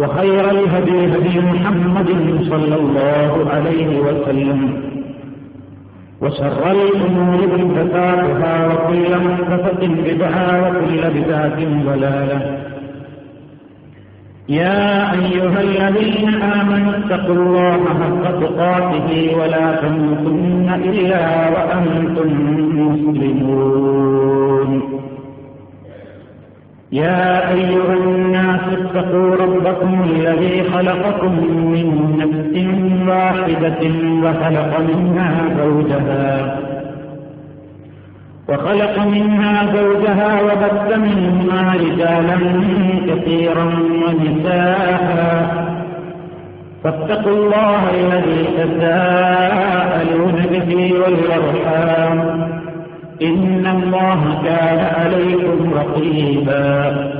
وخير الهدي هدي محمد صلى الله عليه وسلم. وشر الأمور محدثاتها وكل محدثة بدعة وكل بدعة ضلالة. يا أيها الذين آمنوا اتقوا الله حق تقاته ولا تموتن إلا وأنتم مسلمون. يا أيها الناس اتقوا ربكم الذي خلقكم من نفس واحدة وخلق منها زوجها. وخلق منها زوجها وبث منهما رجالا كثيرا ونساء. فاتقوا الله الذي تساءلون به والأرحام. إن الله كان عليكم رقيبا.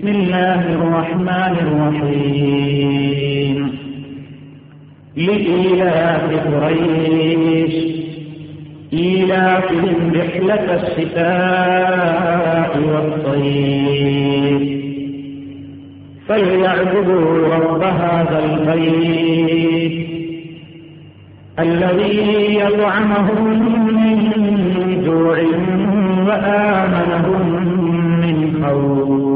بسم الله الرحمن الرحيم. لإيلاف قريش. إيلافهم رحلة الشتاء والصيف. فليعبدوا رب هذا البيت الذي يطعمهم من جوع وآمنهم من خوف.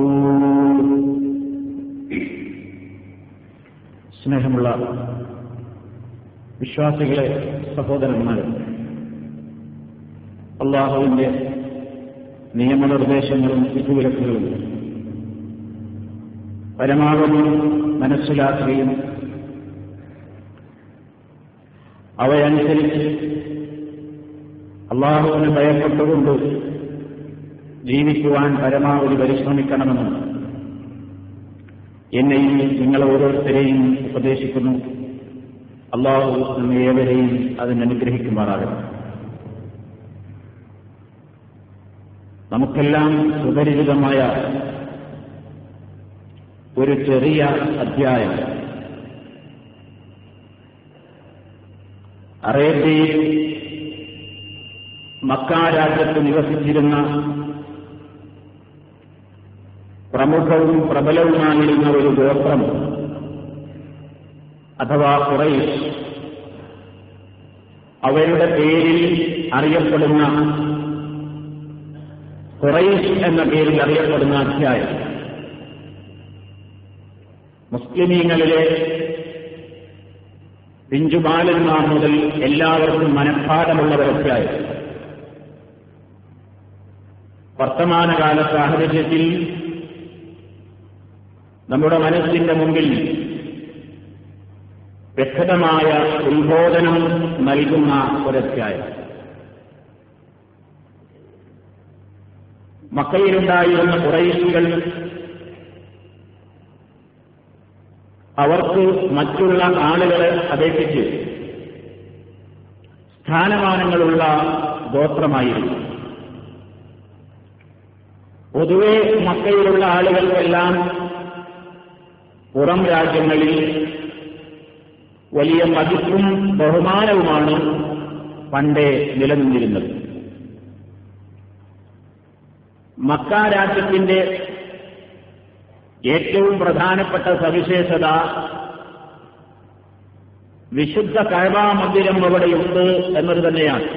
സ്നേഹമുള്ള വിശ്വാസികളെ സഹോദരന്മാരെ അള്ളാഹുവിന്റെ നിയമനിർദ്ദേശങ്ങളും വിധിവിലക്കുകളും പരമാവധി മനസ്സിലാക്കുകയും അവയനുസരിച്ച് അള്ളാഹുവിന് ഭയപ്പെട്ടുകൊണ്ട് ജീവിക്കുവാൻ പരമാവധി പരിശ്രമിക്കണമെന്ന് എന്നെയും നിങ്ങൾ ഓരോരുത്തരെയും ഉപദേശിക്കുന്നു. അള്ളാഹു ഏവരെയും അതിനനുഗ്രഹിക്കുമാറാകും നമുക്കെല്ലാം സുപരിചിതമായ ഒരു ചെറിയ അധ്യായം. അറേബ്യയിൽ മക്ക രാജ്യത്ത് നിവസിച്ചിരുന്ന പ്രമുഖവും പ്രബലവുമായിരുന്ന ഒരു ഗോത്രം അഥവാ കുറൈഷ് അവരുടെ പേരിൽ അറിയപ്പെടുന്ന കുറൈഷ് എന്ന പേരിൽ അറിയപ്പെടുന്ന അധ്യായം. മുസ്ലിമീങ്ങളിലെ പിഞ്ചുബാലന്മാർ മുതൽ എല്ലാവർക്കും മനഃപ്പാടമുള്ളവരൊക്കെയായി വർത്തമാനകാല സാഹചര്യത്തിൽ നമ്മുടെ മനസ്സിന്റെ മുമ്പിൽ വ്യക്തമായ ഉത്ബോധനം നൽകുന്ന ഒരധ്യായം. മക്കയിലുണ്ടായിരുന്ന കുറേശികൾ അവർക്ക് മറ്റുള്ള ആളുകളെ അപേക്ഷിച്ച് സ്ഥാനമാനങ്ങളുള്ള ഗോത്രമായിരുന്നു. പൊതുവെ മക്കയിലുള്ള ആളുകൾക്കെല്ലാം പുറം രാജ്യങ്ങളിൽ വലിയ മതിപ്പും ബഹുമാനവുമാണ് പണ്ടേ നിലനിന്നിരുന്നത്. മക്ക രാജ്യത്തിന്റെ ഏറ്റവും പ്രധാനപ്പെട്ട സവിശേഷത വിശുദ്ധ കഴവാ മന്ദിരം അവിടെയുണ്ട് എന്നത് തന്നെയാണ്.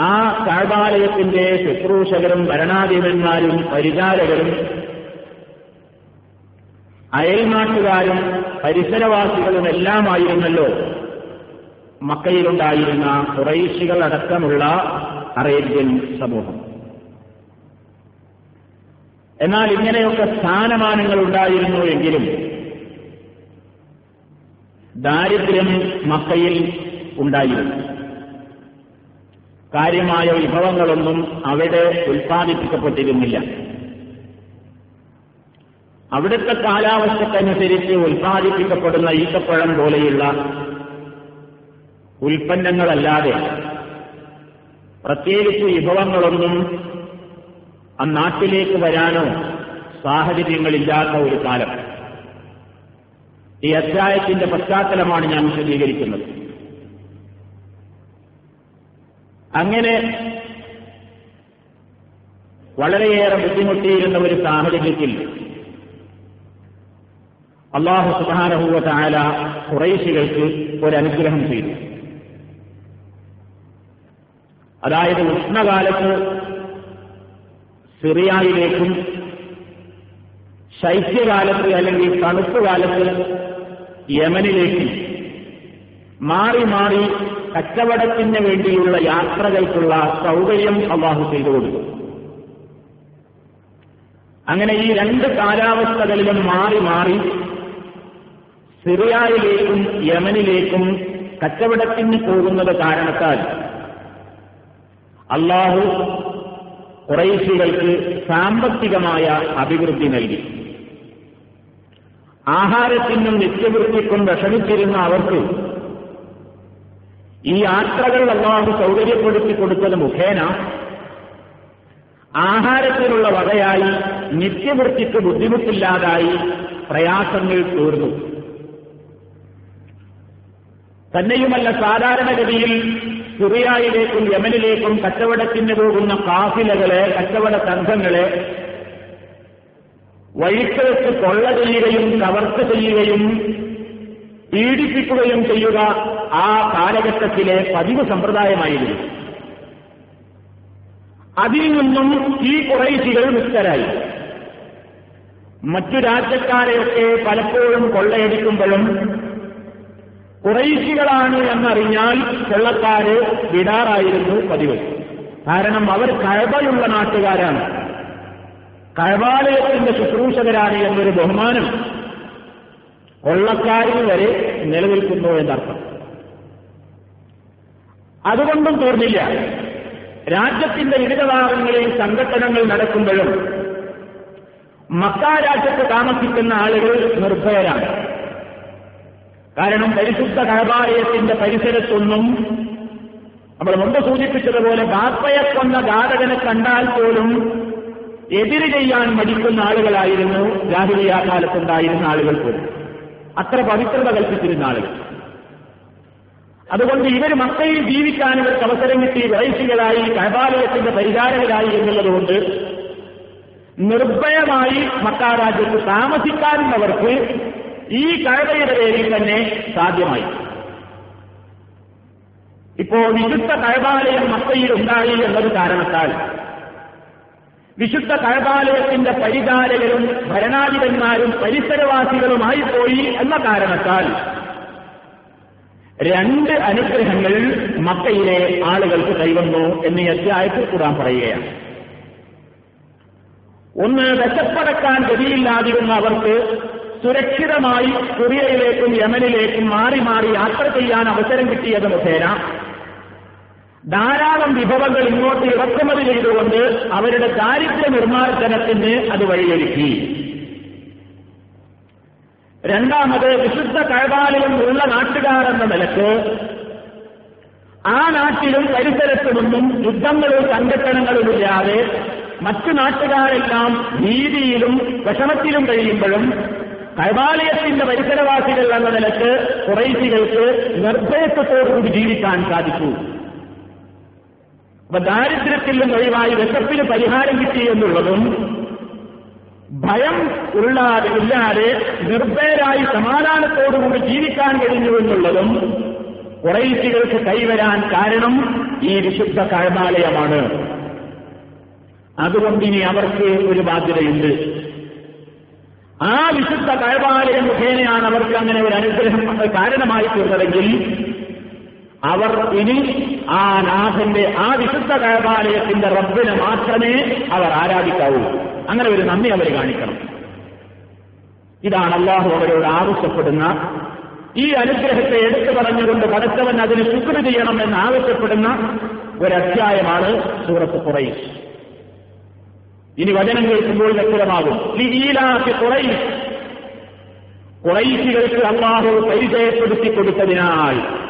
ആ കഴവാലയത്തിന്റെ ശുശ്രൂഷകരും ഭരണാധിപന്മാരും പരിചാരകരും അയൽനാട്ടുകാരും പരിസരവാസികളും എല്ലാമായിരുന്നല്ലോ മക്കയിലുണ്ടായിരുന്ന കുറൈശികൾ അടക്കമുള്ള അറേബ്യൻ സമൂഹം. എന്നാൽ ഇങ്ങനെയൊക്കെ സ്ഥാനമാനങ്ങൾ ഉണ്ടായിരുന്നു എങ്കിലും ദാരിദ്ര്യം മക്കയിൽ ഉണ്ടായിരുന്നു. കാര്യമായ വിഭവങ്ങളൊന്നും അവിടെ ഉൽപ്പാദിപ്പിക്കപ്പെട്ടിരുന്നില്ല. അവിടുത്തെ കാലാവസ്ഥക്കനുസരിച്ച് ഉൽപ്പാദിപ്പിക്കപ്പെടുന്ന ഈത്തപ്പഴം പോലെയുള്ള ഉൽപ്പന്നങ്ങളല്ലാതെ പ്രത്യേകിച്ച് വിഭവങ്ങളൊന്നും ആ നാട്ടിലേക്ക് വരാനോ സാഹചര്യങ്ങളില്ലാത്ത ഒരു കാലം. ഈ അധ്യായത്തിന്റെ പശ്ചാത്തലമാണ് ഞാൻ വിശദീകരിക്കുന്നത്. അങ്ങനെ വളരെയേറെ ബുദ്ധിമുട്ടിയിരുന്ന ഒരു സാഹചര്യത്തിൽ അള്ളാഹു സുധാനഹൂവ താല കുറേശികൾക്ക് ഒരനുഗ്രഹം ചെയ്തു. അതായത് ഉഷ്ണകാലത്ത് സിറിയയിലേക്കും ശൈത്യകാലത്ത് അല്ലെങ്കിൽ തണുപ്പ് കാലത്ത് യമനിലേക്കും മാറി മാറി കച്ചവടത്തിന് വേണ്ടിയുള്ള യാത്രകൾക്കുള്ള സൗകര്യം അള്ളാഹു ചെയ്തു കൊടുക്കും അങ്ങനെ ഈ രണ്ട് കാലാവസ്ഥകളിലും മാറി മാറി സിറിയയിലേക്കും യമനിലേക്കും കച്ചവടത്തിന് പോകുന്നത് കാരണത്താൽ അള്ളാഹു കുറൈശികൾക്ക് സാമ്പത്തികമായ അഭിവൃദ്ധി നൽകി. ആഹാരത്തിനും നിത്യവൃത്തിക്കും വിഷമിച്ചിരുന്ന അവർക്ക് ഈ യാത്രകൾ അള്ളാഹു സൗകര്യപ്പെടുത്തി കൊടുത്തത് മുഖേന ആഹാരത്തിനുള്ള വകയായി നിത്യവൃത്തിക്ക് ബുദ്ധിമുട്ടില്ലാതായി പ്രയാസങ്ങൾ തീർന്നു. തന്നെയുമല്ല സാധാരണഗതിയിൽ സിറിയയിലേക്കും യമനിലേക്കും കച്ചവടത്തിന് പോകുന്ന കാഫിലകളെ കച്ചവട സംഘങ്ങളെ വഴിക്ക് വെച്ച് കൊള്ള ചെയ്യുകയും കവർച്ച ചെയ്യുകയും പീഡിപ്പിക്കുകയും ചെയ്യുക ആ കാലഘട്ടത്തിലെ പതിവ് സമ്പ്രദായമായിരുന്നു. അതിൽ നിന്നും ഈ കുറേശികൾ മുക്തരായി. മറ്റു രാജ്യക്കാരെയൊക്കെ പലപ്പോഴും കൊള്ളയടിക്കുമ്പോഴും കുറേശികളാണ് എന്നറിഞ്ഞാൽ വെള്ളക്കാര് വിടാറായിരുന്നു പതിവ്. കാരണം അവർ കഴബയുള്ള നാട്ടുകാരാണ്. കഴബാലയത്തിന്റെ ശുശ്രൂഷകരാണ് എന്നൊരു ബഹുമാനം കൊള്ളക്കാരിൽ വരെ നിലനിൽക്കുന്നു എന്നർത്ഥം. അതുകൊണ്ടും തീർന്നില്ല. രാജ്യത്തിന്റെ വിവിധ ഭാഗങ്ങളിൽ സംഘടനകൾ നടക്കുമ്പോഴും മക്ക രാജ്യത്ത് താമസിക്കുന്ന ആളുകൾ നിർഭയരാണ്. കാരണം പരിശുദ്ധ കഴപാലയത്തിന്റെ പരിസരത്തൊന്നും നമ്മൾ മുമ്പ് സൂചിപ്പിച്ചതുപോലെ ബാപ്പയെ കൊന്ന ഘാതകനെ കണ്ടാൽ പോലും എതിര് ചെയ്യാൻ മടിക്കുന്ന ആളുകളായിരുന്നു ജാഹിലിയ കാലത്തുണ്ടായിരുന്ന ആളുകൾ പോലും. അത്ര പവിത്രത കൽപ്പിച്ചിരുന്ന ആളുകൾ. അതുകൊണ്ട് ഇവർ മക്കയിൽ ജീവിക്കാൻ ഇവർക്ക് അവസരം കിട്ടി വയസ്സുകളായി കൈബാലയത്തിന്റെ പരിചാരകരായി എന്നുള്ളതുകൊണ്ട് നിർഭയമായി മക്കാരാജ്യത്ത് താമസിക്കാനുള്ളവർക്ക് ഈ കഴവയുടെ പേരിൽ തന്നെ സാധ്യമായി. ഇപ്പോ വിശുദ്ധ കഴബാലയം മക്കയിൽ ഉണ്ടായി എന്നൊരു കാരണത്താൽ വിശുദ്ധ കഴബാലയത്തിന്റെ പരിചാരകരും ഭരണാധിപന്മാരും പരിസരവാസികളുമായി പോയി എന്ന കാരണത്താൽ രണ്ട് അനുഗ്രഹങ്ങൾ മക്കയിലെ ആളുകൾക്ക് കൈവന്നു എന്ന് അധ്യായത്തിൽ കൂടാൻ പറയുകയാണ്. ഒന്ന് വിശപ്പടക്കാൻ ഗതിയില്ലാതിരുന്ന അവർക്ക് സുരക്ഷിതമായി സിറിയയിലേക്കും യമനിലേക്കും മാറി മാറി യാത്ര ചെയ്യാൻ അവസരം കിട്ടിയത് മുഖേന. ധാരാളം വിഭവങ്ങൾ ഇങ്ങോട്ട് ഇറക്കുമതി ചെയ്തുകൊണ്ട് അവരുടെ ദാരിദ്ര്യ നിർമ്മാർജനത്തിന് അത് വഴിയൊരുക്കി. രണ്ടാമത് വിശുദ്ധ കഴവാലയം ഉള്ള നാട്ടുകാർ എന്ന നിലയ്ക്ക് ആ നാട്ടിലും പരിസരത്തുമൊന്നും യുദ്ധങ്ങളും സംഘട്ടനങ്ങളുമില്ലാതെ മറ്റു നാട്ടുകാരെല്ലാം നീതിയിലും വിഷമത്തിലും കഴിയുമ്പോഴും കൈവാലയത്തിന്റെ പരിസരവാസികൾ എന്ന നിലയ്ക്ക് കുറേശികൾക്ക് നിർഭയത്വത്തോടുകൂടി ജീവിക്കാൻ സാധിച്ചു. അപ്പൊ ദാരിദ്ര്യത്തിൽ ഒഴിവായി വിശപ്പിന് പരിഹാരം കിട്ടി എന്നുള്ളതും ഭയം ഉള്ളാതെ ഇല്ലാതെ നിർഭയരായി സമാധാനത്തോടുകൂടി ജീവിക്കാൻ കഴിഞ്ഞു എന്നുള്ളതും കുറേശികൾക്ക് കൈവരാൻ കാരണം ഈ വിശുദ്ധ കഴമാലയമാണ് അതുകൊണ്ട് ഇനി അവർക്ക് ഒരു ബാധ്യതയുണ്ട്. ആ വിശുദ്ധ കഴപാലയ മുഖേനയാണ് അവർക്ക് അങ്ങനെ ഒരു അനുഗ്രഹം കാരണമായി തീർന്നതെങ്കിൽ അവർ ഇനി ആ നാഥന്റെ ആ വിശുദ്ധ കഴപാലയത്തിന്റെ റബ്ബിനെ മാത്രമേ അവർ ആരാധിക്കാവൂ. അങ്ങനെ ഒരു നന്ദി അവർ കാണിക്കണം. ഇതാണ് അള്ളാഹു അവരോട് ആവശ്യപ്പെടുന്ന ഈ അനുഗ്രഹത്തെ എടുത്തു പറഞ്ഞുകൊണ്ട് പടച്ചവൻ അതിന് ശുക്ർ ചെയ്യണമെന്ന് ആവശ്യപ്പെടുന്ന അധ്യായമാണ് സൂറത്ത് കുറൈസ് ഇനി വചനം കേൾക്കുമ്പോൾ വ്യക്തമാകും. കുറൈശികൾക്ക് അള്ളാഹു പരിചയപ്പെടുത്തി കൊടുത്തതിനാൽ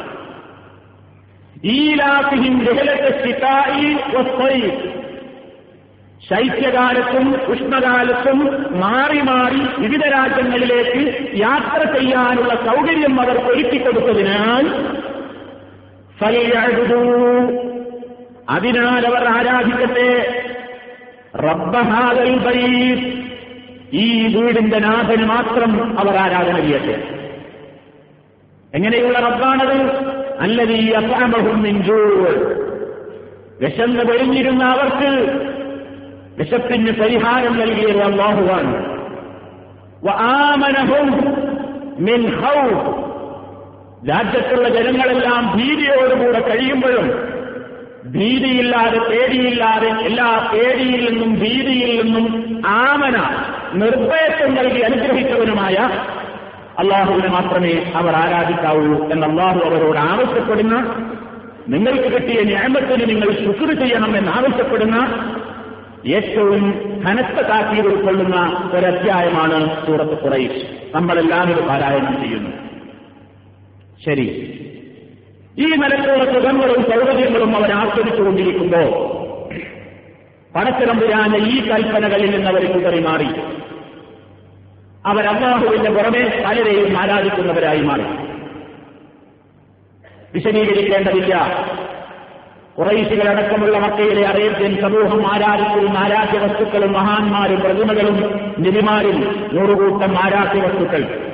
ശൈത്യകാലത്തും ഉഷ്ണകാലത്തും മാറി മാറി വിവിധ രാജ്യങ്ങളിലേക്ക് യാത്ര ചെയ്യാനുള്ള സൗകര്യം അവർ ഒരുക്കിക്കൊടുത്തതിനാൽ ഫലിയഴുതൂ അതിനാൽ അവർ ആരാധിക്കട്ടെ? ഈ വീടിന്റെ നാഥന് മാത്രം അവർ ആരാധന ചെയ്യട്ടെ. എങ്ങനെയുള്ള റബ്ബാണത്? അല്ലതീ അസാമഹും വിശന്ന് വെളിഞ്ഞിരുന്ന അവർക്ക് വിശപ്പിന് പരിഹാരം നൽകിയത് അള്ളാഹുവാണ് ആമനഹും രാജ്യത്തുള്ള ജനങ്ങളെല്ലാം ഭീതിയോടുകൂടെ കഴിയുമ്പോഴും ഭീതിയില്ലാതെ പേടിയില്ലാതെ എല്ലാ പേടിയിൽ നിന്നും ഭീതിയിൽ നിന്നും ആമന നിർഭയത്വം നൽകി അനുഗ്രഹിച്ചവനുമായ അള്ളാഹുവിനെ മാത്രമേ അവർ ആരാധിക്കാവൂ എന്ന് അള്ളാഹു അവരോട് ആവശ്യപ്പെടുന്ന നിങ്ങൾക്ക് കിട്ടിയ ന്യായമത്തിന് നിങ്ങൾ ശുക്ർ ചെയ്യണം എന്ന് ആവശ്യപ്പെടുന്ന ഏറ്റവും കനത്ത താക്കീത് ഉൾക്കൊള്ളുന്ന ഒരധ്യായമാണ് സൂറത്ത് കുറയിൽ നമ്മളെല്ലാവരും പാരായണം ചെയ്യുന്നു. ശരി. ഈ നിലക്കുള്ള സുഖങ്ങളും സൗകര്യങ്ങളും അവർ ആസ്വദിച്ചുകൊണ്ടിരിക്കുമ്പോ പടച്ചിറമ്പുരാന്റെ ഈ കൽപ്പനകളിൽ നിന്ന് അവർ കുതറി മാറി അവർ അള്ളാഹുവിന്റെ പുറമെ പലരെയും ആരാധിക്കുന്നവരായി മാറി. വിശദീകരിക്കേണ്ടതില്ല. കുറൈശികളടക്കമുള്ള മക്കയിലെ അറേബ്യൻ സമൂഹം ആരാധിക്കുന്ന ആരാധ്യ വസ്തുക്കളും മഹാന്മാരും പ്രതിമകളും നിധിമാരും നൂറുകൂട്ടം ആരാധ്യ വസ്തുക്കൾ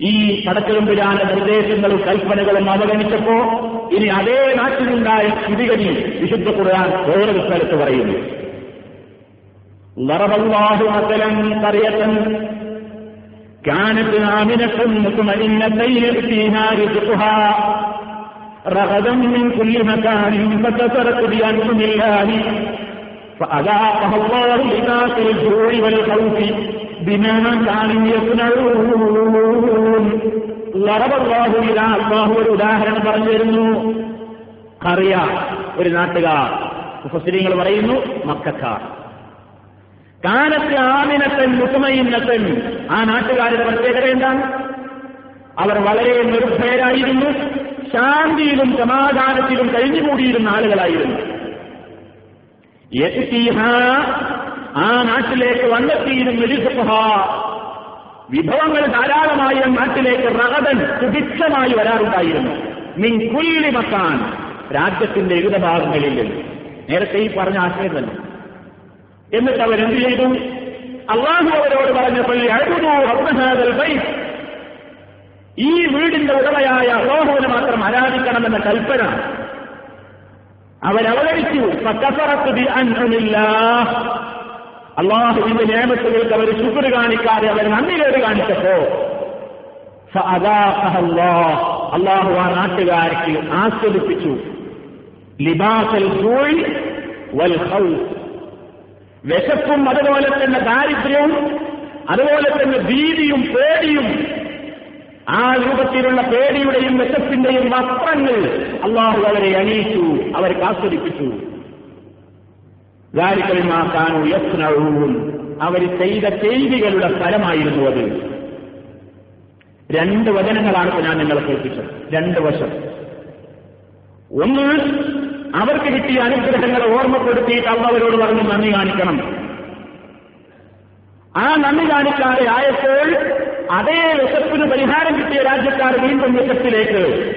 ഈ പടച്ചിലുമ്പിരാന്റെ നിർദ്ദേശങ്ങളും കൽപ്പനകളും അവഗണിച്ചപ്പോ ഇനി അതേ നാട്ടിലുണ്ടായ സ്ഥിതിഗതി വിശുദ്ധ ഖുർആൻ വേറൊരു സ്ഥലത്ത് പറയുന്നു ضرب الله مثلا قرية كانت آمنة مطمئنة يأتيها رزقها رغدا من كل مكان فكفرت بأنعم الله فأذاقها الله لباس الجوع والخوف അള്ളാഹു ഒരു ഉദാഹരണം പറഞ്ഞു തരുന്നു കറിയ ഒരു നാട്ടുകാർ മുഫസ്ലിങ്ങൾ പറയുന്നു മക്കക്കാർ കാലത്ത് ആമിനത്തൻ മുത്തുമയിന്നത്തൻ ആ നാട്ടുകാരുടെ പ്രത്യേകത എന്താണ്? അവർ വളരെ നിർഭയരായിരുന്നു ശാന്തിയിലും സമാധാനത്തിലും കഴിഞ്ഞുകൂടിയിരുന്ന ആളുകളായിരുന്നു. ആ നാട്ടിലേക്ക് വന്നെത്തിയിരുന്നു രിസുഹ വിഭവങ്ങൾ ധാരാളമായി നാട്ടിലേക്ക് റഹതൻ സുഭിക്ഷമായി വരാറുണ്ടായിരുന്നു. മിൻ കുല്ലി മക്കാൻ രാജ്യത്തിന്റെ വിവിധ ഭാഗങ്ങളിൽ നേരത്തെ ഈ പറഞ്ഞ ആശയം തന്നെ എന്നിട്ട് അവരെന്ത് ചെയ്തു? അള്ളാഹു അവരോട് പറഞ്ഞപ്പോൾ ഈ വീടിന്റെ ഉടമയായ അള്ളാഹുവിനെ മാത്രം ആരാധിക്കണമെന്ന കൽപ്പന അവരവതരിച്ചു. അള്ളാഹുവിന്റെ നിയമത്തുകൾക്ക് അവർ ശുക്ർ കാണിക്കാതെ അവർ നന്ദികേട് കാണിച്ചപ്പോ അള്ളാഹു ആ നാട്ടുകാർക്ക് ആസ്വദിപ്പിച്ചു. ലിബാസൽ വൽ വിശപ്പും അതുപോലെ തന്നെ ദാരിദ്ര്യവും അതുപോലെ തന്നെ ഭീതിയും പേടിയും ആ രൂപത്തിലുള്ള പേടിയുടെയും വിശപ്പിന്റെയും വസ്ത്രങ്ങൾ അള്ളാഹു അവരെ അണിയിച്ചു അവർക്ക് ആസ്വദിപ്പിച്ചു. ാനു യസ്നവും അവർ ചെയ്ത ചെയ്തികളുടെ ഫലമായിരുന്നു അത്. രണ്ട് വചനങ്ങളാണ് ഞാൻ നിങ്ങളെ കേൾപ്പിച്ചത്. രണ്ട് വശം. ഒന്ന് അവർക്ക് കിട്ടിയ അനുഗ്രഹങ്ങളെ ഓർമ്മപ്പെടുത്തിയിട്ട് അവർ അവരോട് പറഞ്ഞ് നന്ദി കാണിക്കണം. ആ നന്ദി കാണിക്കാതെ ആയപ്പോൾ അതേ വിശപ്പിന് പരിഹാരം കിട്ടിയ രാജ്യക്കാർ വീണ്ടും വിശപ്പിലേക്ക്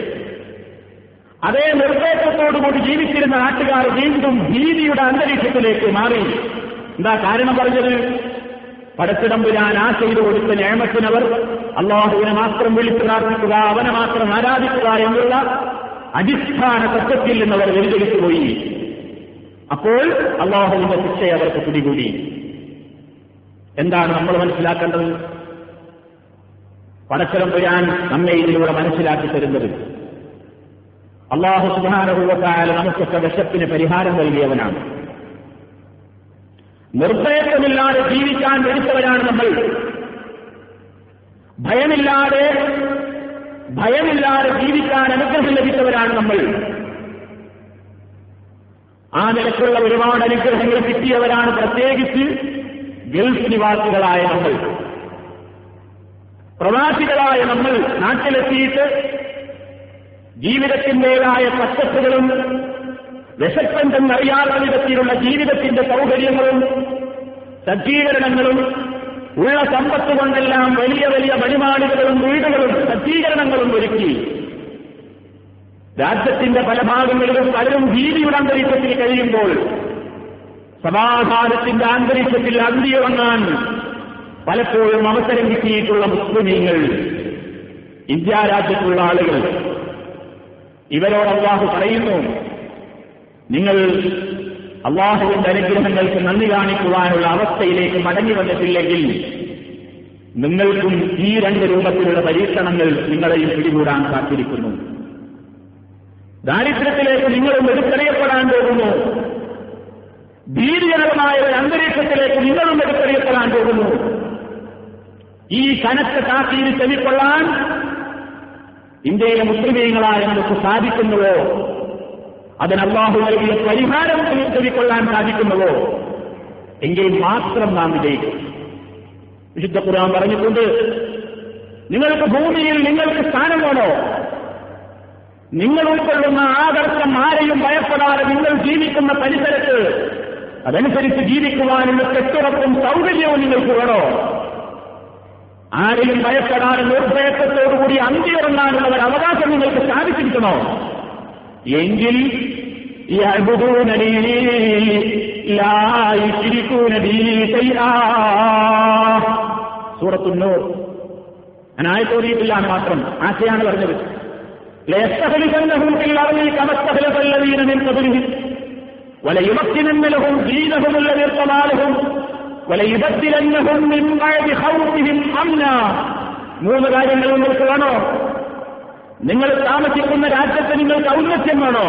അതേ നിർദ്ദേശത്തോടുകൂടി ജീവിച്ചിരുന്ന നാട്ടുകാർ വീണ്ടും ഭീതിയുടെ അന്തരീക്ഷത്തിലേക്ക് മാറി. എന്താ കാരണം പറഞ്ഞത്? പടച്ചിടമ്പുരാൻ ആ ചെയ്തു കൊടുത്ത നിയമത്തിനവർ അള്ളാഹുവിനെ മാത്രം വിളിച്ചു പ്രാർത്ഥിക്കുക അവനെ മാത്രം ആരാധിക്കുക എന്നുള്ള അടിസ്ഥാന തത്വത്തിൽ നിന്നവർ വ്യതിചലിച്ചു പോയി. അപ്പോൾ അള്ളാഹുവിന്റെ ശിക്ഷയെ അവർക്ക് പിടികൂടി. എന്താണ് നമ്മൾ മനസ്സിലാക്കേണ്ടത്? പടച്ചിടമ്പുരാൻ നമ്മെ ഇതിലൂടെ മനസ്സിലാക്കി തരുന്നത്. അള്ളാഹു സുധാനപൂർവത്തായ നമുക്കൊക്കെ വിശപ്പിന് പരിഹാരം നൽകിയവനാണ്. നിർഭയത്വമില്ലാതെ ജീവിക്കാൻ വിളിച്ചവരാണ് നമ്മൾ. ഭയമില്ലാതെ ഭയമില്ലാതെ ജീവിക്കാൻ അനുഗ്രഹം ലഭിച്ചവരാണ് നമ്മൾ. ആ നിലക്കുള്ള ഒരുപാട് അനുഗ്രഹങ്ങൾ കിട്ടിയവരാണ് പ്രത്യേകിച്ച് ഗൾഫ് നിവാസികളായ നമ്മൾ. പ്രവാസികളായ നമ്മൾ നാട്ടിലെത്തിയിട്ട് ജീവിതത്തിന്റേതായ പച്ചപ്പുകളും വിശപ്പെന്തെന്നറിയാത്ത വിധത്തിലുള്ള ജീവിതത്തിന്റെ സൗകര്യങ്ങളും സജ്ജീകരണങ്ങളും ഉള്ള സമ്പത്ത് കൊണ്ടെല്ലാം വലിയ വലിയ വരുമാനികളും വീടുകളും സജ്ജീകരണങ്ങളും ഒരുക്കി രാജ്യത്തിന്റെ പല ഭാഗങ്ങളിലും പലരും ഭീതിയുടെ അന്തരീക്ഷത്തിൽ കഴിയുമ്പോൾ സമാധാനത്തിന്റെ അന്തരീക്ഷത്തിൽ അന്തിയുറങ്ങാൻ പലപ്പോഴും അവസരം കിട്ടിയിട്ടുള്ള മുസ്ലിമീങ്ങൾ ഇന്ത്യ രാജ്യത്തുള്ള ആളുകൾ. ഇവരോട് അള്ളാഹു പറയുന്നു നിങ്ങൾ അള്ളാഹുവിന്റെ അനുഗ്രഹങ്ങൾക്ക് നന്ദി കാണിക്കുവാനുള്ള അവസ്ഥയിലേക്ക് മടങ്ങി വന്നിട്ടില്ലെങ്കിൽ നിങ്ങൾക്കും ഈ രണ്ട് രൂപത്തിലുള്ള പരീക്ഷണങ്ങൾ നിങ്ങളെയും പിടികൂടാൻ കാത്തിരിക്കുന്നു. ദാരിദ്ര്യത്തിലേക്ക് നിങ്ങളും എടുത്തെറിയപ്പെടാൻ പോകുന്നു. ഭീതിജനകമായ ഒരു അന്തരീക്ഷത്തിലേക്ക് നിങ്ങളും എടുത്തെറിയപ്പെടാൻ പോകുന്നു. ഈ കനത്ത താക്കീര് ചെവിക്കൊള്ളാൻ ഇന്ത്യയിലെ മുസ്ലിമീങ്ങളായ നമുക്ക് സാധിക്കുന്നുവോ? അതിന് നൽകിയ പരിഹാരം ചെവിക്കൊള്ളാൻ സാധിക്കുന്നുവോ? എങ്കിൽ മാത്രം നാം വിജയിക്കും. വിശുദ്ധ ഖുർആൻ പറഞ്ഞിട്ടുണ്ട് നിങ്ങൾക്ക് ഭൂമിയിൽ നിങ്ങൾക്ക് സ്ഥാനം വേണോ നിങ്ങൾ ഉൾക്കൊള്ളുന്ന ആദർശം ആരെയും ഭയപ്പെടാതെ നിങ്ങൾ ജീവിക്കുന്ന പരിസരത്ത് അതനുസരിച്ച് ജീവിക്കുവാനുള്ള കെട്ടുറപ്പും സൗകര്യവും നിങ്ങൾക്ക് വേണോ? ആരെയും ഭയപ്പെടാനും നിർഭയത്വത്തോടുകൂടി അന്തിയിറങ്ങാനുള്ള ഒരു അവകാശം നിങ്ങൾക്ക് സ്ഥാപിച്ചിരിക്കണോ എങ്കിൽ സൂറത്തുന്നൂർ. ഞാൻ ആയത്തോതിയിട്ടില്ല മാത്രം ആശയാണ് പറഞ്ഞത്. മൂന്ന് കാര്യങ്ങൾ നിങ്ങൾക്ക് വേണോ? നിങ്ങൾ താമസിക്കുന്ന രാജ്യത്ത് നിങ്ങൾക്ക് ഔന്നത്യം വേണോ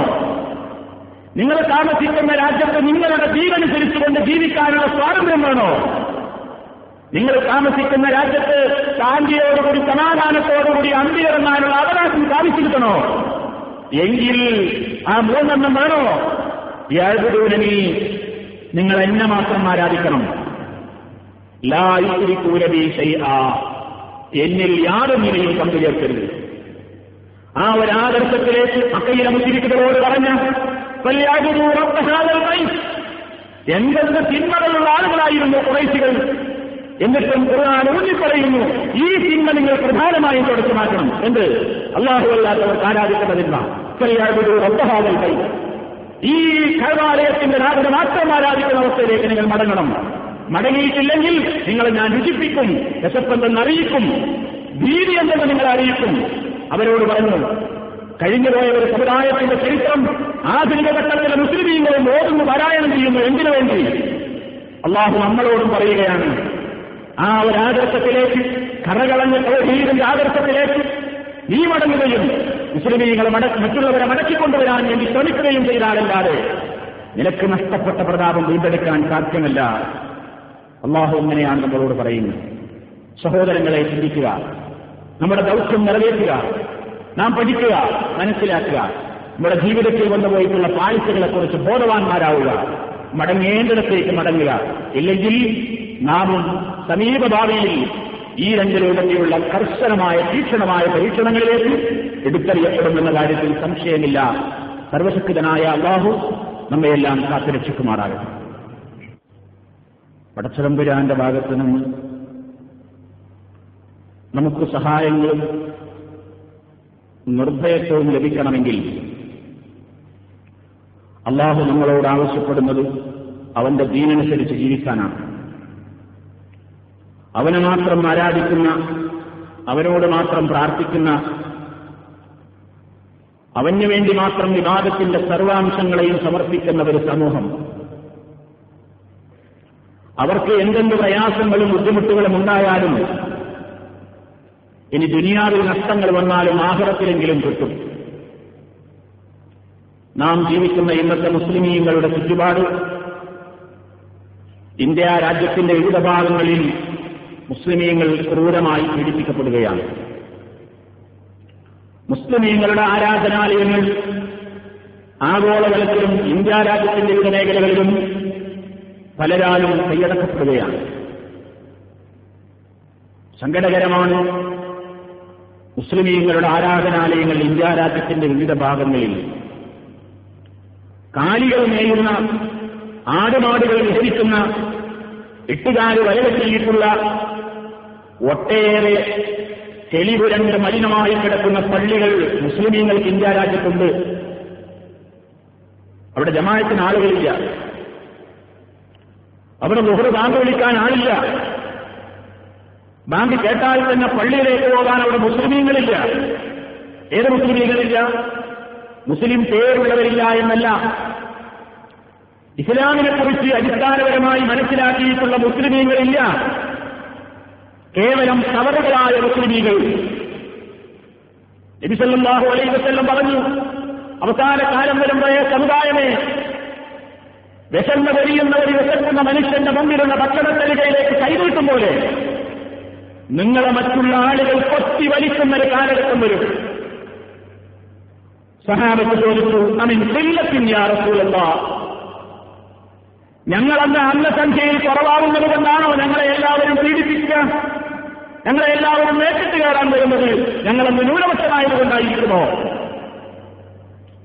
നിങ്ങൾ താമസിക്കുന്ന രാജ്യത്ത് നിങ്ങളുടെ ജീവനുസരിച്ചുകൊണ്ട് ജീവിക്കാനുള്ള സ്വാതന്ത്ര്യം വേണോ നിങ്ങൾ താമസിക്കുന്ന രാജ്യത്ത് ശാന്തിയോടുകൂടി സമാധാനത്തോടുകൂടി അന്തിയിറങ്ങാനുള്ള അവകാശം സ്ഥാപിച്ചിരിക്കണോ? എങ്കിൽ ആ മൂന്നെണ്ണം വേണോ? ഈ അഴുതൂരനി നിങ്ങൾ എന്നെ മാത്രം ആരാധിക്കണം. ലായിക്കൂരബി യാതൊരു നിലയും പങ്കു പങ്കുചേർക്കരുത്. ആ ഒരു ആദർശത്തിലേക്ക് അക്കയിലെ മുസ്ലിക്കുന്നവരോട് പറഞ്ഞ എന്തെന്ത് തിന്മകളുള്ള ആളുകളായിരുന്നു കുറേശികൾ എന്നിട്ടും ഖുർആൻ ഊന്നി പറയുന്നു ഈ തിന്മ നിങ്ങൾ പ്രധാനമായും തുടച്ചു മാറ്റണം എന്ത് അള്ളാഹു അല്ലാത്തവർക്ക് കൈ ഈ കൈവാലയത്തിന്റെ നാഥനെ മാത്രം ആരാധിക്കുന്ന അവസ്ഥയിലേക്ക് നിങ്ങൾ മടങ്ങണം. മടങ്ങിയിട്ടില്ലെങ്കിൽ നിങ്ങളെ ഞാൻ രുചിപ്പിക്കും രസപ്പെന്തെന്ന് അറിയിക്കും ഭീതി എന്തെന്ന് നിങ്ങൾ അറിയിക്കും. അവരോട് പറഞ്ഞു കഴിഞ്ഞുപോയ ഒരു സമുദായത്തിന്റെ ചരിത്രം ആധുനിക ഘട്ടത്തിലെ മുസ്ലിമീങ്ങളും ഓടുന്നു പാരായണം ചെയ്യുന്നു എന്തിനു വേണ്ടി? അള്ളാഹു നമ്മളോടും പറയുകയാണ് ആ ഒരു ആദർശത്തിലേക്ക് കറകളഞ്ഞ തൗഹീദിന്റെ ആദർശത്തിലേക്ക് നീ മടങ്ങുകയും മുസ്ലിമീങ്ങളെ മറ്റുള്ളവരെ മടക്കിക്കൊണ്ടുവരാൻ വേണ്ടി ശ്രമിക്കുകയും ചെയ്താലല്ലാതെ നിനക്ക് നഷ്ടപ്പെട്ട പ്രതാപം വീണ്ടെടുക്കാൻ സാധ്യമല്ല. അള്ളാഹു എങ്ങനെയാണ് നമ്മളോട് പറയുന്നത്. സഹോദരങ്ങളെ ചിന്തിക്കുക. നമ്മുടെ ദൗത്യം നിറവേറ്റുക. നാം പഠിക്കുക മനസ്സിലാക്കുക. നമ്മുടെ ജീവിതത്തിൽ വന്നുപോയിട്ടുള്ള പാളിച്ചകളെക്കുറിച്ച് ബോധവാന്മാരാവുക. മടങ്ങേണ്ടിടത്തേക്ക് മടങ്ങുക. ഇല്ലെങ്കിൽ നാമും സമീപഭാവിയിൽ ഈ രണ്ട് രൂപത്തിലുള്ള കർശനമായ തീക്ഷണമായ പരീക്ഷണങ്ങളിലേക്ക് എടുത്തറിയപ്പെടുമെന്ന കാര്യത്തിൽ സംശയമില്ല. സർവശക്തനായ അള്ളാഹു നമ്മയെല്ലാം കാത്തുരക്ഷിക്കുമാറാകട്ടെ. പടച്ചതമ്പുരാന്റെ ഭാഗത്ത് നിന്ന് നമുക്ക് സഹായങ്ങളും നിർഭയത്വവും ലഭിക്കണമെങ്കിൽ അള്ളാഹു നമ്മളോട് ആവശ്യപ്പെടുന്നത് അവന്റെ ദീനനുസരിച്ച് ജീവിക്കാനാണ്. അവനെ മാത്രം ആരാധിക്കുന്ന അവനോട് മാത്രം പ്രാർത്ഥിക്കുന്ന അവന് വേണ്ടി മാത്രം വിവാദത്തിന്റെ സർവാംശങ്ങളെയും സമർപ്പിക്കുന്ന ഒരു സമൂഹം അവർക്ക് എന്തെന്ത് പ്രയാസങ്ങളും ബുദ്ധിമുട്ടുകളും ഉണ്ടായാലും ഇനി ദുനിയാവിൽ നഷ്ടങ്ങൾ വന്നാലും ആഹ്റത്തിലെങ്കിലും കിട്ടും. നാം ജീവിക്കുന്ന ഇന്നത്തെ മുസ്ലിമീങ്ങളുടെ ചുറ്റുപാട് ഇന്ത്യ രാജ്യത്തിന്റെ വിവിധ ഭാഗങ്ങളിൽ മുസ്ലിമീങ്ങൾ ക്രൂരമായി പീഡിപ്പിക്കപ്പെടുകയാണ്. മുസ്ലിമീങ്ങളുടെ ആരാധനാലയങ്ങൾ ആഗോളതലത്തിലും ഇന്ത്യ രാജ്യത്തിന്റെ വിവിധ മേഖലകളിലും പലരാലും കൈയടക്കപ്പെടുകയാണ് സങ്കടകരമാണ് മുസ്ലിമീങ്ങളുടെ ആരാധനാലയങ്ങൾ ഇന്ത്യ രാജ്യത്തിന്റെ വിവിധ ഭാഗങ്ങളിൽ. കാലികൾ മേയുന്ന ആടുമാടുകൾ വിഹരിക്കുന്ന എട്ടുകാൽ വരവെത്തിയിട്ടുള്ള ഒട്ടേറെ തെളിവുരണ്ട് മലിനമായി കിടക്കുന്ന പള്ളികൾ മുസ്ലിമീങ്ങൾക്ക് ഇന്ത്യ രാജ്യത്തുണ്ട്. അവിടെ ജമായത്തിന് ആളുകളില്ല. അവിടെ ദുഹർ ബാങ്ക് വിളിക്കാൻ ആളില്ല. ബാങ്ക് കേട്ടാൽ തന്നെ പള്ളിയിലേക്ക് പോകാൻ അവിടെ മുസ്ലിമീങ്ങളില്ല. ഏത് മുസ്ലിമീങ്ങളില്ല? മുസ്ലിം പേരുള്ളവരില്ല എന്നല്ല. ഇസ്ലാമിനെക്കുറിച്ച് അടിസ്ഥാനപരമായി മനസ്സിലാക്കിയിട്ടുള്ള മുസ്ലിമീങ്ങളില്ല. കേവലം സവറുകളായ മുസ്ലിമീകൾ നബിസല്ലാഹു അലൈ വസ്ല്ലം പറഞ്ഞു അവസാന കാലം വരുമ്പോഴേ സമുദായമേ വിശന്ന് ഒരു വിശക്കുന്ന മനുഷ്യന്റെ മുമ്പിലുള്ള ഭക്ഷണത്തലികയിലേക്ക് കൈവീട്ടും പോലെ നിങ്ങളെ മറ്റുള്ള ആളുകൾ കൊത്തി വലിക്കുന്ന ഒരു കാലഘട്ടം വരും. സഹാബത്ത് ചോദിച്ചു അമിൻ സില്ലത്തിൻ യാ റസൂലല്ല? ഞങ്ങളന്ന് അന്നസംഖ്യയിൽ കുറവാകുന്നത് കൊണ്ടാണോ ഞങ്ങളെ എല്ലാവരും പീഡിപ്പിക്കുക ഞങ്ങളെ എല്ലാവരും നേരിട്ട് കയറാൻ വരുന്നത്? ഞങ്ങളന്ന് ന്യൂനപക്ഷമായത് കൊണ്ടായിരിക്കുമോ?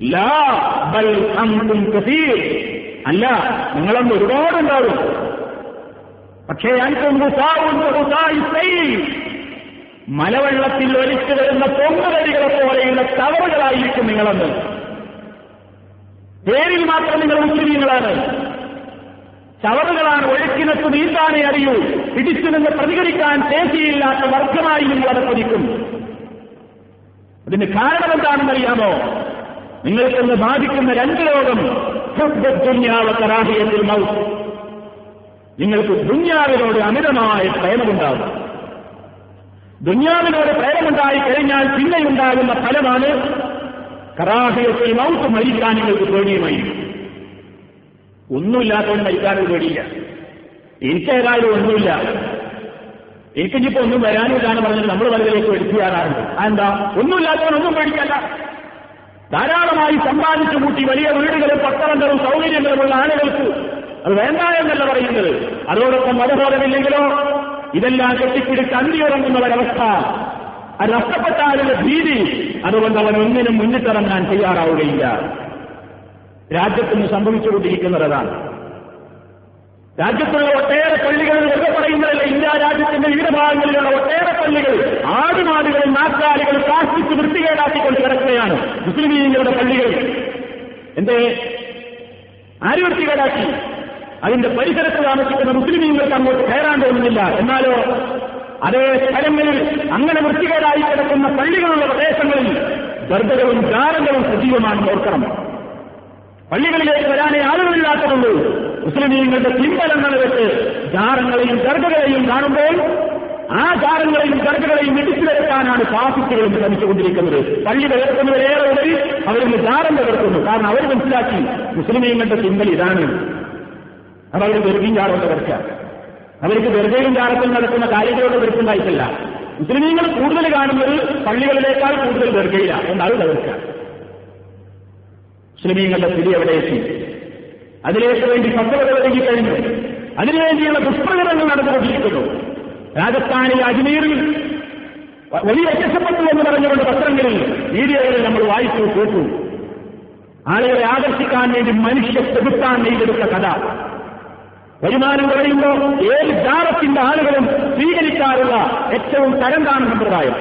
ലാ ബൽ അന്തും കസീർ. അല്ല നിങ്ങളന്ന് ഒരുപാടുണ്ടാവും പക്ഷേ മലവെള്ളത്തിൽ ഒലിച്ചു വരുന്ന പൊങ്ങുതരികളെ പോലെയുള്ള തവറുകളായിരിക്കും നിങ്ങളെന്ന്. പേരിൽ മാത്രം നിങ്ങൾ മുസ്ലിങ്ങളാണ് ചവറുകളാണ് ഒഴുക്കിനത്ത് നീന്താനേ അറിയൂ. പിടിച്ചു നിന്ന് പ്രതികരിക്കാൻ ശേഷിയില്ലാത്ത വർഗമായി നിങ്ങൾ അത് കൊതിക്കും. അതിന് കാരണം എന്താണെന്നറിയാമോ? നിങ്ങൾക്കൊന്ന് ബാധിക്കുന്ന രണ്ട് രോഗം. മൗത്ത്. നിങ്ങൾക്ക് ദുന്യാവിനോട് അമിതമായ പ്രേമമുണ്ടാകും. ദുന്യാവിനോട് പ്രേമമുണ്ടായി കഴിഞ്ഞാൽ പിന്നെയുണ്ടാകുന്ന ഫലമാണ് കറാഹിയത്തിൽ മൗത്ത് മരിക്കാൻ നിങ്ങൾക്ക് പേടിയുമായി. ഒന്നുമില്ലാത്തവൻ മരിക്കാനും പേടിയില്ല. എനിക്കേതായാലും ഒന്നുമില്ല. എനിക്കിപ്പോ ഒന്നും വരാനില്ലാന്ന് പറഞ്ഞാൽ നമ്മൾ വലുതിലേക്ക് എടുത്തു തരാറുണ്ട് അതെന്താ ഒന്നുമില്ലാത്തവൻ ഒന്നും പേടിക്കല്ല ധാരാളമായി സമ്പാദിച്ചു കൂട്ടി വലിയ വീടുകളും പത്തനങ്ങളും സൗകര്യങ്ങളുമുള്ള ആളുകൾക്ക് അത് വേണ്ട എന്നല്ല പറയുന്നത്. അതോടൊപ്പം മതബോധമില്ലെങ്കിലോ ഇതെല്ലാം കെട്ടിപ്പിടിച്ച് അന്തിയുറങ്ങുന്ന ഒരവസ്ഥ അത് നഷ്ടപ്പെട്ടാലുള്ള ഭീതി അതുകൊണ്ട് അവൻ ഒന്നിനും മുന്നിട്ടിറങ്ങാൻ തയ്യാറാവുകയില്ല. രാജ്യത്തിന് സംഭവിച്ചുകൊണ്ടിരിക്കുന്നത് അതാണ്. രാജ്യത്തുള്ള ഒട്ടേറെ പള്ളികൾ വെറുതെ പറയുന്നതല്ല ഇന്ത്യ രാജ്യത്തിന്റെ വിവിധ ഭാഗങ്ങളിലുള്ള ഒട്ടേറെ പള്ളികൾ. ആടുമാടുകളും നാക്കാലികളും പ്ലാസ്റ്റിക് വൃത്തികേടാക്കിക്കൊണ്ട് കിടക്കുകയാണ് മുസ്ലിമീങ്ങളുടെ പള്ളികൾ. എന്തേ? ആര് വൃത്തികേടാക്കി? അതിന്റെ പരിസരത്ത് താമസിക്കുന്ന മുസ്ലിമീങ്ങൾക്ക് അങ്ങോട്ട് കയറാൻ തോന്നുന്നില്ല. എന്നാലോ? അതേ സ്ഥലങ്ങളിൽ അങ്ങനെ വൃത്തികേടായി കിടക്കുന്ന പള്ളികളുള്ള പ്രദേശങ്ങളിൽ ദർഗകളും ജാരങ്ങളും സജീവമാണെന്ന് ഓർക്കണം. പള്ളികളിലേക്ക് വരാനേ ആളുകളില്ലാത്തതുള്ളൂ. മുസ്ലിമീങ്ങളുടെ പിൻബലങ്ങൾ വെച്ച് ജാറങ്ങളെയും ദർഗകളെയും കാണുമ്പോൾ ആ ജാറങ്ങളെയും ദർഗകളെയും ഇടിച്ചു വരുത്താനാണ് പാസിറ്റുകളും ശ്രമിച്ചുകൊണ്ടിരിക്കുന്നത് പള്ളി തകർക്കുന്നവരേറെ ഉപരി അവരിന്ന് ജാറം തകർക്കുന്നു. കാരണം അവർ മനസ്സിലാക്കി മുസ്ലിമീങ്ങളുടെ പിൻബൽ ഇതാണ്. അതവർ വെറുതെയും ജാറം തകർക്കുക അവർക്ക് വെറുതെയും ജാറത്തിൽ നടക്കുന്ന കാര്യങ്ങളോട് വെറുപ്പുണ്ടായിട്ടില്ല മുസ്ലിമീങ്ങൾ കൂടുതൽ കാണുന്നത് പള്ളികളിലേക്കാൾ കൂടുതൽ ദർഗയിലാണ്. എന്നാണ് തകർക്കുക. മുസ്ലിമീങ്ങളുടെ സ്ഥിതി എവിടെ എത്തി? അതിലേക്ക് വേണ്ടി പദ്ധതി ഒരുങ്ങി കഴിഞ്ഞു. അതിനുവേണ്ടിയുള്ള പുഷ്പകരങ്ങൾ നടന്നുകൊണ്ടിരിക്കുന്നു രാജസ്ഥാനിലെ അജ്മീറിൽ വലിയ രക്ഷപ്പെട്ടു എന്ന് പറഞ്ഞുകൊണ്ട് പത്രങ്ങളിൽ മീഡിയകളിൽ നമ്മൾ വായിച്ചു കേട്ടു. ആളുകളെ ആകർഷിക്കാൻ വേണ്ടി മനുഷ്യ ചെകുത്താൻ നെയ്തെടുത്ത കഥ. വരുമാനം കുറയുമ്പോൾ ഏത് ജാറത്തിന്റെ ആളുകളും സ്വീകരിക്കാറുള്ള ഏറ്റവും തരം താണ സമ്പ്രദായം.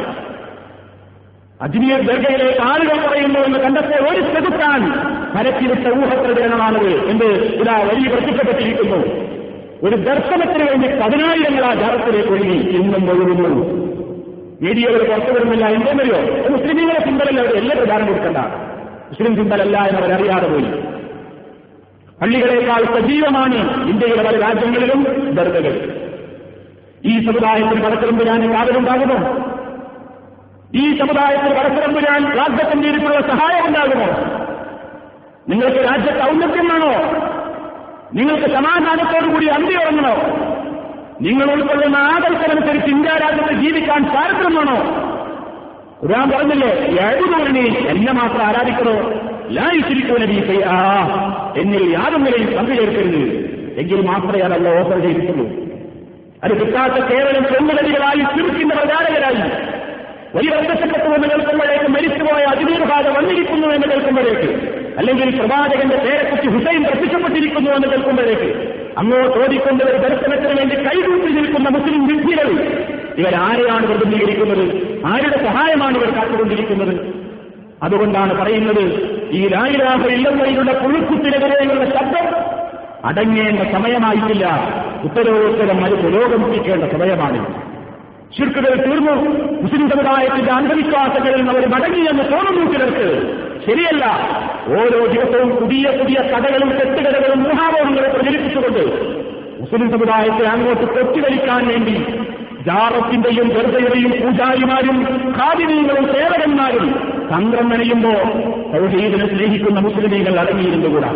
അജ്മീർ ദർഗയിലേക്ക് ആളുകൾ കുറയുന്നു എന്ന് കണ്ടെത്തിയ ഒരു ചെകുത്താൻ പരത്തിവിട്ട ഊഹപ്രചരണമാണത് എന്ത് ഇതാ വലിയ പ്രത്യക്ഷപ്പെട്ടിരിക്കുന്നു. ഒരു ദർശനത്തിന് വേണ്ടി പതിനായിരങ്ങൾ ആ ജാറത്തിലേക്ക് ഒഴുകി ഇന്നും ഒഴുകുന്നു. മീഡിയകൾ പുറത്തു വരുന്നില്ല. എന്തെന്നറിയോ? മുസ്ലിമീങ്ങളെ ചിന്തലല്ല അവർ എല്ലാ പ്രചാരം കൊടുക്കണ്ട. മുസ്ലിം ചിന്തലല്ല എന്നവരറിയാതെ പോയി. പള്ളികളേക്കാൾ സജീവമാണ് ഇന്ത്യയിലെ പല രാജ്യങ്ങളിലും ദർഗകൾ. ഈ സമുദായത്തിൽ ഞാൻ കാതലുണ്ടാകുമോ? ഈ സമുദായത്തിൽ പടത്തിറമ്പുരാൻ ഞാൻ രാജ്യത്തിന്റെ സഹായം ഉണ്ടാകുമോ? നിങ്ങൾക്ക് രാജ്യത്ത് ഔന്നത്യം വേണോ നിങ്ങൾക്ക് സമാധാനത്തോടുകൂടി അന്തി ഉറങ്ങണോ? നിങ്ങൾ ഉൾക്കൊള്ളുന്ന ആദർശമനുസരിച്ച് ഇന്ത്യ രാജ്യത്ത് ജീവിക്കാൻ സ്വാതന്ത്ര്യമാണോ? ഖുർആൻ പറഞ്ഞില്ലേ എഴുതൂരിനെ എന്നെ മാത്രം ആരാധിക്കണോ? ലായിച്ചിരിക്കുന്ന ആ എന്നിൽ യാതൊന്നിനെയും പങ്കു ചേർക്കരുത്. എങ്കിൽ മാത്രമേ അതല്ല ഓഫർ ചെയ്തിട്ടുള്ളൂ. അത് കിട്ടാത്ത കേരളം ചെന്നുകടികളായി ചുരുക്കിന്റെ പ്രചാരകരായി. വലിയ പ്രത്യക്ഷപ്പെട്ടു എന്ന് കേൾക്കുമ്പോഴേക്ക് മരിച്ചുപോയ അതിദീർഘാത വന്നിരിക്കുന്നു എന്ന് കേൾക്കുമ്പോഴേക്ക്. അല്ലെങ്കിൽ പ്രവാചകന്റെ പേരെക്കുറിച്ച് ഹുസൈൻ പ്രത്യക്ഷപ്പെട്ടിരിക്കുന്നു എന്ന് കേൾക്കുമ്പോഴേക്ക് അങ്ങോട്ട് ഓടിക്കൊണ്ട് ഒരു ദർശനത്തിന് വേണ്ടി കൈകൂട്ടി നിൽക്കുന്ന മുസ്ലിം വിദ്യകൾ ഇവരാരെയാണ് പ്രതിനിധീകരിക്കുന്നത്? ആരുടെ സഹായമാണ് ഇവർ കാത്തുകൊണ്ടിരിക്കുന്നത്? അതുകൊണ്ടാണ് പറയുന്നത് ഈ ലായിരാഹ ഇല്ലെന്നതിലുള്ള പുഴുക്കുത്തിനെതിരെയുള്ള ശബ്ദം അടങ്ങേണ്ട സമയമായിട്ടില്ല. ഉത്തരോത്തരം അത് പുരോഗമിപ്പിക്കേണ്ട സമയമാണ്. ശിർക്കുകൾ തീർന്നു. മുസ്ലിം സമുദായത്തിന്റെ അന്ധവിശ്വാസങ്ങളിൽ നിന്ന് അവർ മടങ്ങിയെന്ന് തോന്നുന്നു ചിലർക്ക്. ശരിയല്ല. ഓരോ ദിവസവും പുതിയ പുതിയ കഥകളും തെറ്റുകഥകളും മുഹാബോധങ്ങളെ പ്രചരിപ്പിച്ചുകൊണ്ട് മുസ്ലിം സമുദായത്തെ അങ്ങോട്ട് തെറ്റിദ്ധരിക്കാൻ വേണ്ടി ജാറത്തിന്റെയും ഗർഭയുടെയും പൂജാരിമാരും കാതിനീയങ്ങളും സേവകന്മാരും തന്ത്രം നനയുമ്പോ സൗഹീദിനെ സ്നേഹിക്കുന്ന മുസ്ലിമീകൾ അടങ്ങിയിരുന്നുകൂടാ.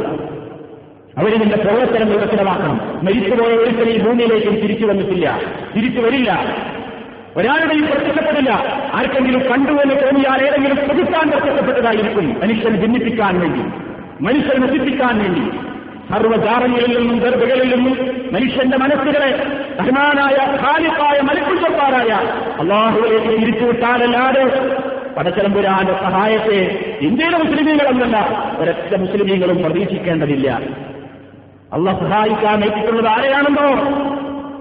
അവരിതിന്റെ പ്രവർത്തനം വികസനമാക്കണം മരിച്ചുപോയ ഒരിക്കലും ഭൂമിയിലേക്കും തിരിച്ചു വന്നിട്ടില്ല. തിരിച്ചു വരില്ല. ഒരാളുടെയും പ്രത്യക്ഷപ്പെടില്ല. ആർക്കെങ്കിലും കണ്ടു എന്ന് തോന്നിയാൽ ഏതെങ്കിലും പ്രതിസ്ഥാൻ പ്രത്യക്ഷപ്പെട്ടതായിരിക്കും മനുഷ്യനെ ഭിന്നിപ്പിക്കാൻ വേണ്ടി. മനുഷ്യനെ നശിപ്പിക്കാൻ വേണ്ടി. സർവജാറങ്ങളിൽ നിന്നും ഗർഭകളിൽ നിന്നും മനുഷ്യന്റെ മനസ്സുകളെ റഹ്മാനായ ഖാലിഫായ മലക്കുചപ്പാറായ അള്ളാഹുവിലേക്ക് തിരിച്ചുവിട്ടാലല്ലാതെ പടച്ചലമ്പുരാന്റെ സഹായത്തെ ഇന്ത്യയിലെ മുസ്ലിമീങ്ങളെന്നല്ല ഒരൊറ്റ മുസ്ലിമീങ്ങളും പ്രതീക്ഷിക്കേണ്ടതില്ല. അള്ള സഹായിക്കാൻ ഏറ്റിട്ടുള്ളത് ആരെയാണെന്നോ?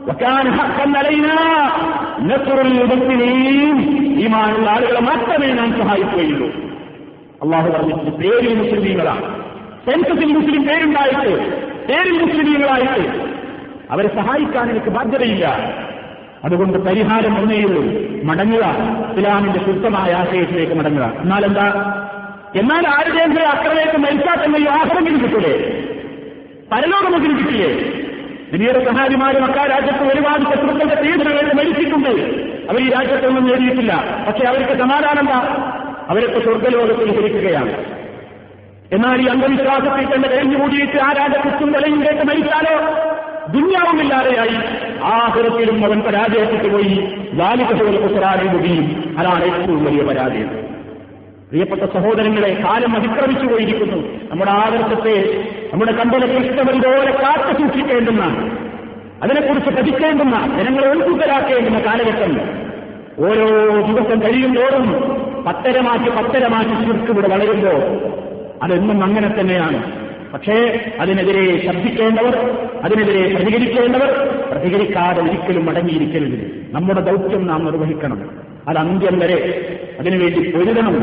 വക്കാൻ ഹക്കം അലൈന. നസുറുൽ മുബസ്സിരീൻ. ഈമാനുള്ള ആളുകളെ മാത്രമേ നാം സഹായിക്കുകയുള്ളൂ. അള്ളാഹു പറഞ്ഞിട്ട് പേര് മുസ്ലിമീങ്ങളാണ്. സെൻസസിൽ മുസ്ലിം പേരുണ്ടായിട്ട് പേര് മുസ്ലിമീങ്ങളായിട്ട് അവരെ സഹായിക്കാൻ എനിക്ക് ബാധ്യതയില്ല. അതുകൊണ്ട് പരിഹാരം ഒന്നേയുള്ളൂ. മടങ്ങുക. ഇസ്ലാമിന്റെ ശുദ്ധമായ ആശയത്തിലേക്ക് മടങ്ങുക. എന്നാൽ എന്താ എന്നാൽ ആരുടെ അക്രമേക്ക് മരിച്ചാൽ തന്നെ ഈ കിട്ടൂലേ? പരലോകമെങ്കിലും കിട്ടില്ലേ ദിനീയ സഹാരിമാരും അക്കാ രാജ്യത്ത് ഒരുപാട് ശത്രുക്കളുടെ തീവ്രവേണ്ടി മരിച്ചിട്ടുണ്ട് അവർ ഈ രാജ്യത്തൊന്നും നേടിയിട്ടില്ല. പക്ഷെ അവർക്ക് സമാധാനം അവരൊക്കെ സ്വർഗലോകത്തിൽ ധരിക്കുകയാണ് എന്നാൽ ഈ അന്ധവിശ്വാസത്തിൽ തന്നെ കഴിഞ്ഞു കൂടിയിട്ട് ആ രാജകുറ്റും വിലയും കേട്ട് മരിച്ചാലോ? ദുന്യാവുമില്ലാതെയായി ആഹൃത്തിലും അവൻ പരാജയപ്പെട്ടു പോയി. ലാലികഹോൽ മുടിയും. അതാണ് ഏറ്റവും വലിയ പരാജയം. പ്രിയപ്പെട്ട സഹോദരങ്ങളെ കാലം അതിക്രമിച്ചു പോയിരിക്കുന്നു. നമ്മുടെ ആദർശത്തെ നമ്മുടെ കണ്ടലൊക്കെ ഇഷ്ടമതുപോലെ കാത്തു സൂക്ഷിക്കേണ്ടുന്ന അതിനെക്കുറിച്ച് പഠിക്കേണ്ടുന്ന ജനങ്ങളെ ഉത്സുതരാക്കേണ്ടുന്ന കാലഘട്ടം. ഓരോ ദിവസം കഴിയുമ്പോഴും പത്തരമാക്കി പത്തരമാക്കി ചുരുക്ക് ഇവിടെ വളരുമ്പോൾ അതെന്നും അങ്ങനെ തന്നെയാണ്. പക്ഷേ അതിനെതിരെ ശബ്ദിക്കേണ്ടവർ അതിനെതിരെ പ്രതികരിക്കേണ്ടവർ പ്രതികരിക്കാതെ ഒരിക്കലും മടങ്ങിയിരിക്കരുത്. നമ്മുടെ ദൗത്യം നാം നിർവഹിക്കണം. അത് അന്ത്യം വരെ. അതിനുവേണ്ടി പൊരുതണം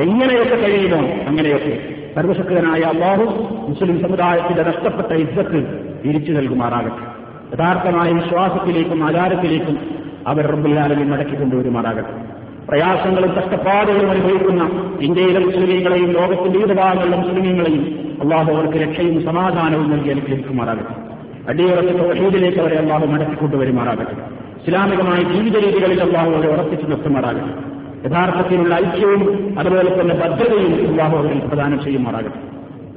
എങ്ങനെയൊക്കെ കഴിയുമോ അങ്ങനെയൊക്കെ. സർവശക്തനായ അള്ളാഹു മുസ്ലിം സമുദായത്തിന്റെ നഷ്ടപ്പെട്ട ഇജ്ജത്ത് തിരിച്ചു നൽകുമാറാകട്ടെ. യഥാർത്ഥമായ വിശ്വാസത്തിലേക്കും ആചാരത്തിലേക്കും അവർ റബ്ബുല്ലാലമിൽ മടക്കിക്കൊണ്ടുവരുമാറാകട്ടെ പ്രയാസങ്ങളും കഷ്ടപ്പാടുകളും അനുഭവിക്കുന്ന ഇന്ത്യയിലെ മുസ്ലിമീങ്ങളെയും ലോകത്തിന്റെ വിവിധ ഭാഗങ്ങളിലെ മുസ്ലിമീങ്ങളെയും അള്ളാഹു അവർക്ക് രക്ഷയും സമാധാനവും നൽകി അനുഗ്രഹിക്കുമാറാകട്ടെ. അടിയുറച്ച തൗഹീദിലേക്ക് അവരെ അള്ളാഹു മടക്കിക്കൊണ്ടുവരുമാറാകട്ടെ ഇസ്ലാമികമായ ജീവിത രീതികളിൽ അള്ളാഹു അവരെ ഉറപ്പിച്ചു നിർത്തുമാറാകട്ടെ യഥാർത്ഥത്തിലുള്ള ഐക്യവും അതുപോലെ തന്നെ ഭദ്രതയും അള്ളാഹു അവരിൽ പ്രദാനം ചെയ്യുമാറാകട്ടെ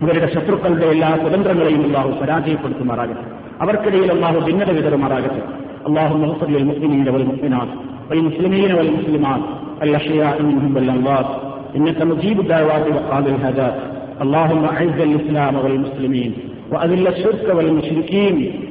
ഇവരുടെ ശത്രുക്കളുടെ എല്ലാ സ്വതന്ത്രങ്ങളെയും അള്ളാഹു പരാജയപ്പെടുത്തുമാറാകട്ടെ അവർക്കിടയിൽ അള്ളാഹു ഭിന്നത വിതറുമാറാകട്ടെ اللهم اغفر للمؤمنين والمؤمنات والمسلمين والمسلمات الأحياء منهم والأموات إنك مجيب الدعوات وقاضي الهدات اللهم أعز الإسلام والمسلمين وأذل الشرك والمشركين